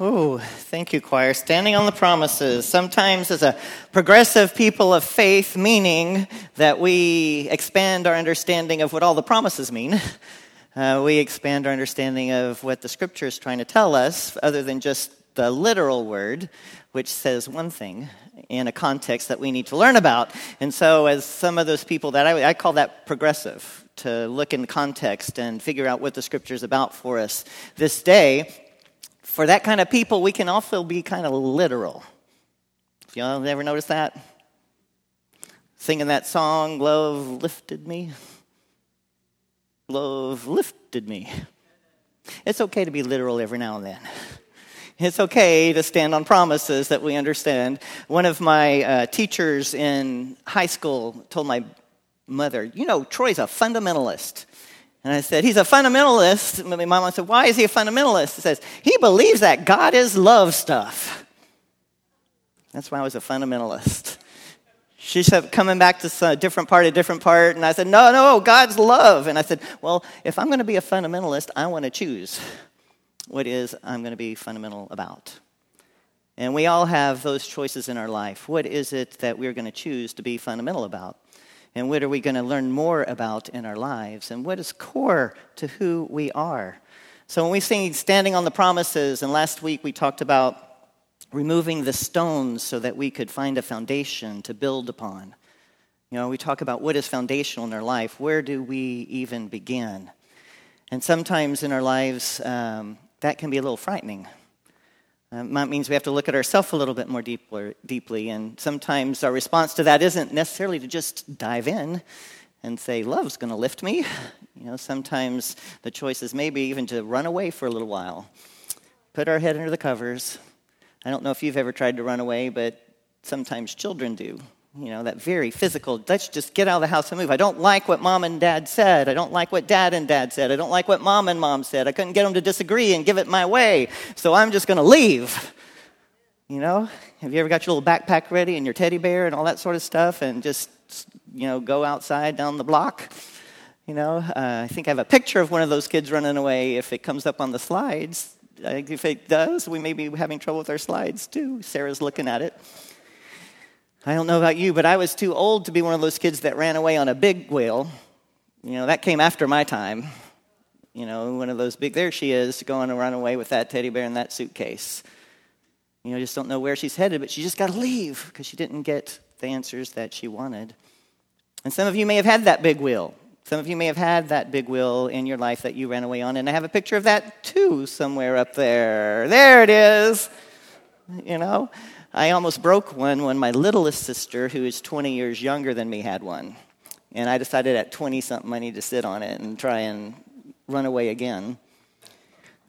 Oh, thank you, choir. Standing on the promises. Sometimes, as a progressive people of faith, meaning that we expand our understanding of what all the promises mean, uh, we expand our understanding of what the scripture is trying to tell us, other than just the literal word, which says one thing in a context that we need to learn about. And so, as some of those people that I, I call that progressive, to look in context and figure out what the scripture is about for us this day for that kind of people, we can also be kind of literal. Y'all ever notice that? Singing that song, Love Lifted Me. Love lifted me. It's okay to be literal every now and then. It's okay to stand on promises that we understand. One of my uh, teachers in high school told my mother, You know, Troy's a fundamentalist. And I said, He's a fundamentalist. My mom said, Why is he a fundamentalist? He says, He believes that God is love stuff. That's why I was a fundamentalist. She said, coming back to a uh, different part, a different part. And I said, No, no, God's love. And I said, Well, if I'm going to be a fundamentalist, I want to choose what is I'm going to be fundamental about. And we all have those choices in our life. What is it that we're going to choose to be fundamental about? And what are we going to learn more about in our lives? And what is core to who we are? So when we sing Standing on the Promises, and last week we talked about removing the stones so that we could find a foundation to build upon. You know, we talk about what is foundational in our life. Where do we even begin? And sometimes in our lives, um, that can be a little frightening. Um, that means we have to look at ourselves a little bit more deeply, deeply. And sometimes our response to that isn't necessarily to just dive in and say, Love's going to lift me. You know, sometimes the choice is maybe even to run away for a little while, put our head under the covers. I don't know if you've ever tried to run away, but sometimes children do you know, that very physical, let's just get out of the house and move. I don't like what mom and dad said. I don't like what dad and dad said. I don't like what mom and mom said. I couldn't get them to disagree and give it my way. So I'm just going to leave. You know, have you ever got your little backpack ready and your teddy bear and all that sort of stuff and just, you know, go outside down the block? You know, uh, I think I have a picture of one of those kids running away if it comes up on the slides. If it does, we may be having trouble with our slides too. Sarah's looking at it. I don't know about you, but I was too old to be one of those kids that ran away on a big wheel. You know, that came after my time. You know, one of those big, there she is, going to run away with that teddy bear and that suitcase. You know, just don't know where she's headed, but she just got to leave because she didn't get the answers that she wanted. And some of you may have had that big wheel. Some of you may have had that big wheel in your life that you ran away on, and I have a picture of that too somewhere up there. There it is. You know, I almost broke one when my littlest sister, who is 20 years younger than me, had one. And I decided at 20 something I need to sit on it and try and run away again.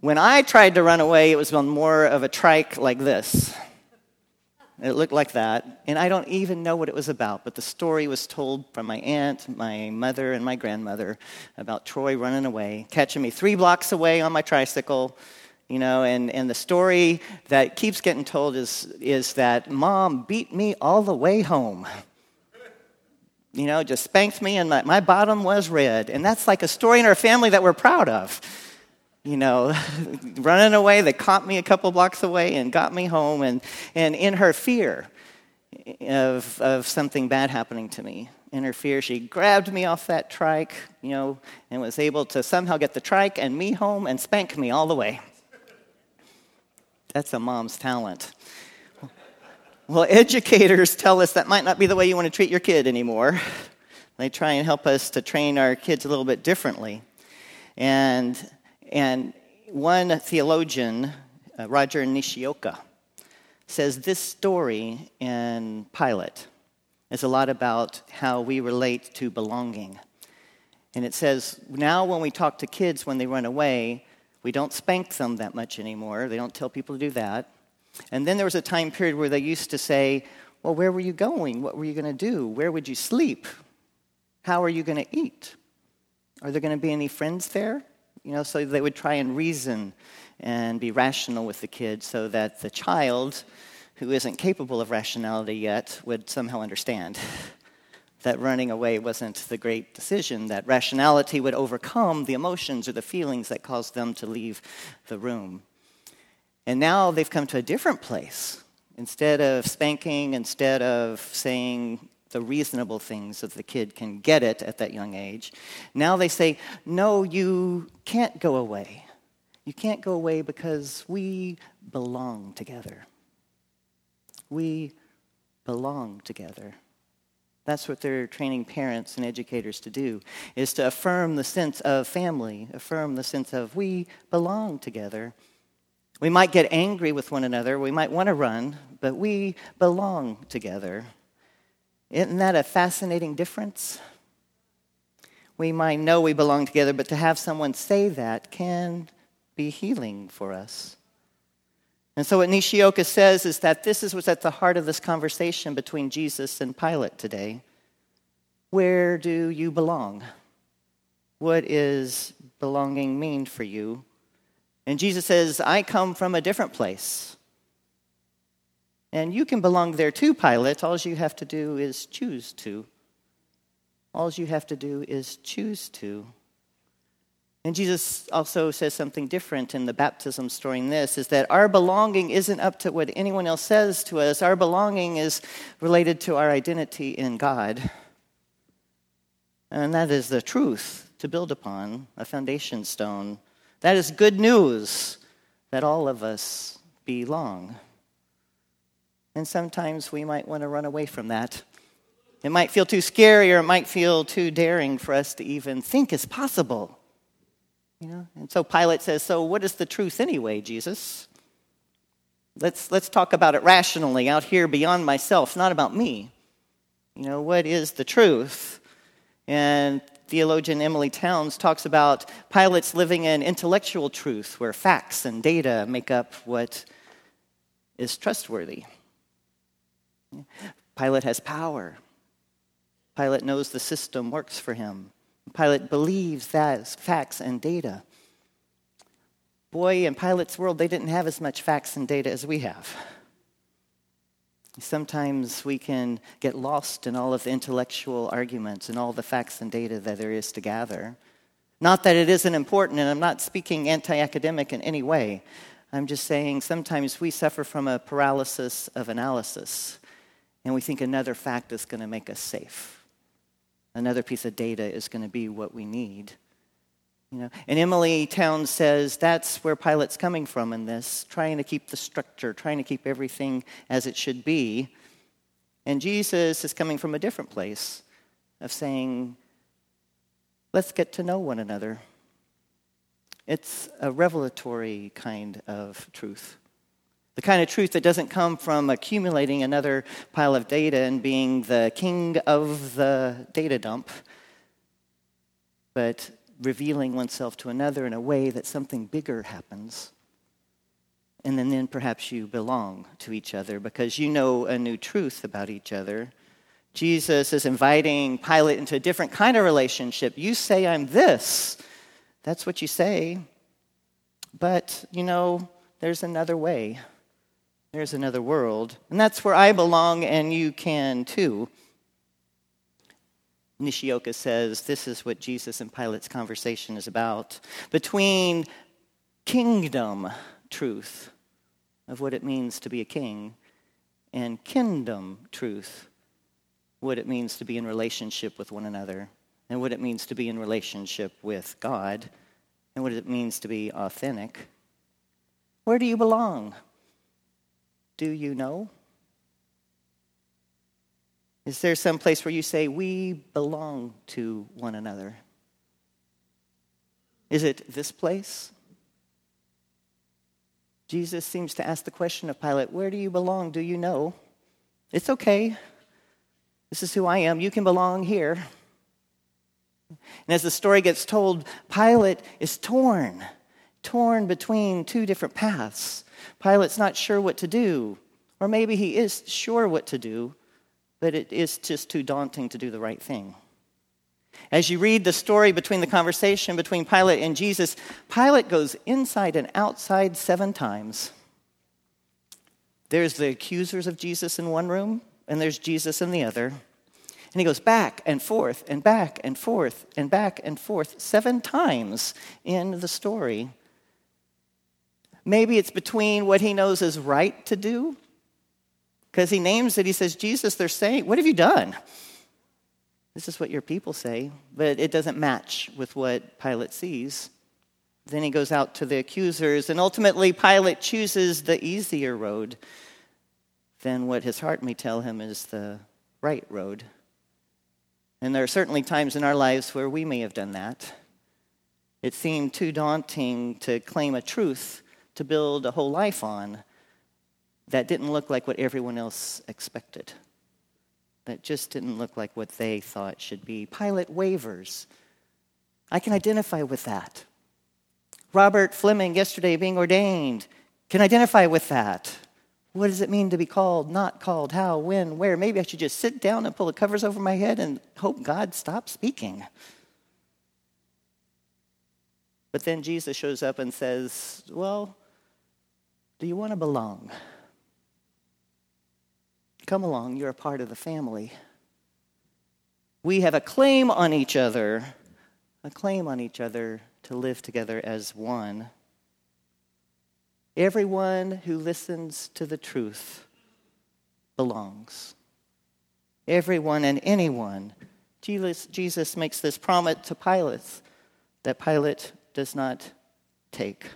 When I tried to run away, it was on more of a trike like this. It looked like that. And I don't even know what it was about, but the story was told from my aunt, my mother, and my grandmother about Troy running away, catching me three blocks away on my tricycle you know, and, and the story that keeps getting told is, is that mom beat me all the way home. You know, just spanked me and my, my bottom was red. And that's like a story in our family that we're proud of. You know, running away, they caught me a couple blocks away and got me home. And, and in her fear of, of something bad happening to me, in her fear, she grabbed me off that trike, you know, and was able to somehow get the trike and me home and spank me all the way. That's a mom's talent. Well, educators tell us that might not be the way you want to treat your kid anymore. They try and help us to train our kids a little bit differently. And, and one theologian, uh, Roger Nishioka, says this story in Pilate is a lot about how we relate to belonging. And it says, now when we talk to kids when they run away, we don't spank them that much anymore. They don't tell people to do that. And then there was a time period where they used to say, Well, where were you going? What were you going to do? Where would you sleep? How are you going to eat? Are there going to be any friends there? You know, so they would try and reason and be rational with the kid so that the child, who isn't capable of rationality yet, would somehow understand that running away wasn't the great decision, that rationality would overcome the emotions or the feelings that caused them to leave the room. And now they've come to a different place. Instead of spanking, instead of saying the reasonable things that the kid can get it at that young age, now they say, no, you can't go away. You can't go away because we belong together. We belong together. That's what they're training parents and educators to do, is to affirm the sense of family, affirm the sense of we belong together. We might get angry with one another, we might want to run, but we belong together. Isn't that a fascinating difference? We might know we belong together, but to have someone say that can be healing for us. And so, what Nishioka says is that this is what's at the heart of this conversation between Jesus and Pilate today. Where do you belong? What is belonging mean for you? And Jesus says, I come from a different place. And you can belong there too, Pilate. All you have to do is choose to. All you have to do is choose to. And Jesus also says something different in the baptism story in this is that our belonging isn't up to what anyone else says to us. Our belonging is related to our identity in God. And that is the truth to build upon, a foundation stone. That is good news that all of us belong. And sometimes we might want to run away from that. It might feel too scary or it might feel too daring for us to even think is possible. You know? And so Pilate says, So what is the truth anyway, Jesus? Let's, let's talk about it rationally out here beyond myself, not about me. You know, what is the truth? And theologian Emily Townes talks about Pilate's living in intellectual truth, where facts and data make up what is trustworthy. Pilate has power. Pilate knows the system works for him. Pilate believes that as facts and data. Boy, in Pilate's world, they didn't have as much facts and data as we have. Sometimes we can get lost in all of the intellectual arguments and all the facts and data that there is to gather. Not that it isn't important, and I'm not speaking anti academic in any way. I'm just saying sometimes we suffer from a paralysis of analysis, and we think another fact is going to make us safe another piece of data is going to be what we need. You know, and Emily Townes says that's where Pilate's coming from in this, trying to keep the structure, trying to keep everything as it should be. And Jesus is coming from a different place of saying, let's get to know one another. It's a revelatory kind of truth. The kind of truth that doesn't come from accumulating another pile of data and being the king of the data dump, but revealing oneself to another in a way that something bigger happens. And then, then perhaps you belong to each other because you know a new truth about each other. Jesus is inviting Pilate into a different kind of relationship. You say, I'm this. That's what you say. But, you know, there's another way. There's another world. And that's where I belong, and you can too. Nishioka says this is what Jesus and Pilate's conversation is about between kingdom truth of what it means to be a king and kingdom truth, what it means to be in relationship with one another, and what it means to be in relationship with God, and what it means to be authentic. Where do you belong? Do you know? Is there some place where you say, We belong to one another? Is it this place? Jesus seems to ask the question of Pilate, Where do you belong? Do you know? It's okay. This is who I am. You can belong here. And as the story gets told, Pilate is torn, torn between two different paths. Pilate's not sure what to do, or maybe he is sure what to do, but it is just too daunting to do the right thing. As you read the story between the conversation between Pilate and Jesus, Pilate goes inside and outside seven times. There's the accusers of Jesus in one room, and there's Jesus in the other. And he goes back and forth and back and forth and back and forth seven times in the story Maybe it's between what he knows is right to do, because he names it. He says, Jesus, they're saying, What have you done? This is what your people say, but it doesn't match with what Pilate sees. Then he goes out to the accusers, and ultimately, Pilate chooses the easier road than what his heart may tell him is the right road. And there are certainly times in our lives where we may have done that. It seemed too daunting to claim a truth to build a whole life on that didn't look like what everyone else expected, that just didn't look like what they thought should be. Pilate wavers. I can identify with that. Robert Fleming, yesterday being ordained, can identify with that. What does it mean to be called, not called, how, when, where? Maybe I should just sit down and pull the covers over my head and hope God stops speaking. But then Jesus shows up and says, Well, do you want to belong? Come along, you're a part of the family. We have a claim on each other, a claim on each other to live together as one. Everyone who listens to the truth belongs. Everyone and anyone. Jesus, Jesus makes this promise to Pilate that Pilate does not take.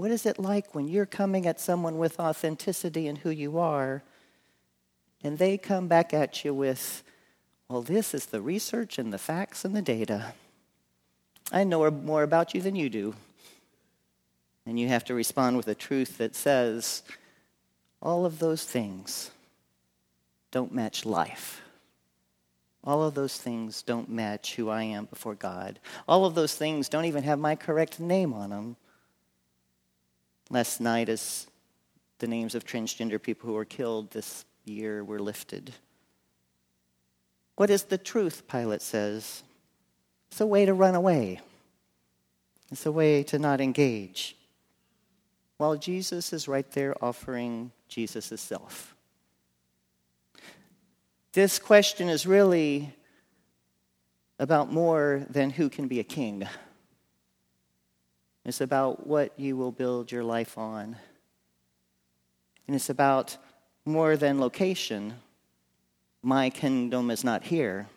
What is it like when you're coming at someone with authenticity and who you are, and they come back at you with, well, this is the research and the facts and the data? I know more about you than you do. And you have to respond with a truth that says, all of those things don't match life. All of those things don't match who I am before God. All of those things don't even have my correct name on them. Last night, as the names of transgender people who were killed this year were lifted. What is the truth, Pilate says? It's a way to run away. It's a way to not engage. While Jesus is right there offering Jesus' self. This question is really about more than who can be a king. It's about what you will build your life on. And it's about more than location. My kingdom is not here,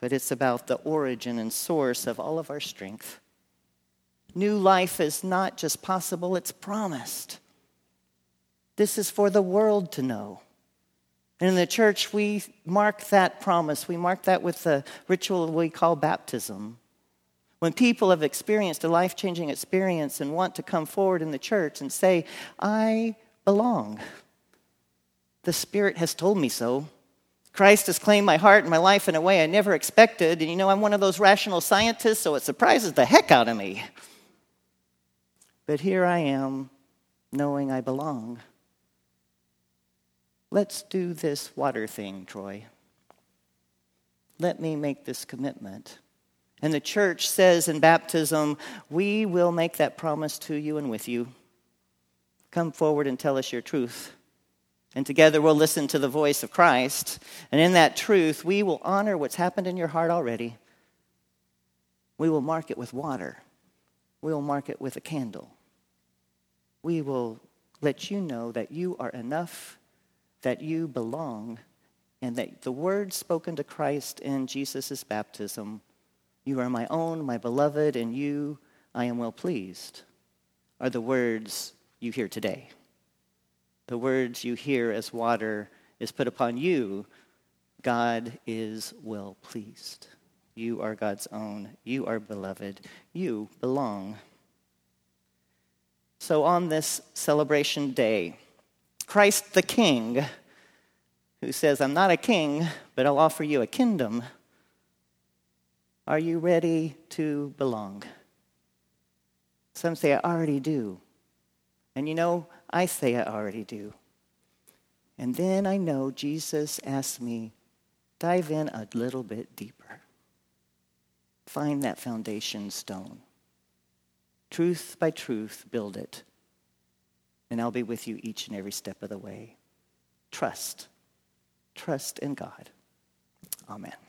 but it's about the origin and source of all of our strength. New life is not just possible, it's promised. This is for the world to know. And in the church, we mark that promise. We mark that with the ritual we call baptism. When people have experienced a life changing experience and want to come forward in the church and say, I belong, the Spirit has told me so. Christ has claimed my heart and my life in a way I never expected. And you know, I'm one of those rational scientists, so it surprises the heck out of me. But here I am, knowing I belong. Let's do this water thing, Troy. Let me make this commitment. And the church says in baptism, we will make that promise to you and with you. Come forward and tell us your truth. And together we'll listen to the voice of Christ. And in that truth, we will honor what's happened in your heart already. We will mark it with water. We will mark it with a candle. We will let you know that you are enough that you belong and that the words spoken to Christ in Jesus' baptism, you are my own, my beloved, and you I am well pleased, are the words you hear today. The words you hear as water is put upon you, God is well pleased. You are God's own. You are beloved. You belong. So, on this celebration day, Christ the King, who says, I'm not a king, but I'll offer you a kingdom. Are you ready to belong? Some say, I already do. And you know, I say I already do. And then I know Jesus asked me, dive in a little bit deeper. Find that foundation stone. Truth by truth, build it and I'll be with you each and every step of the way. Trust. Trust in God. Amen.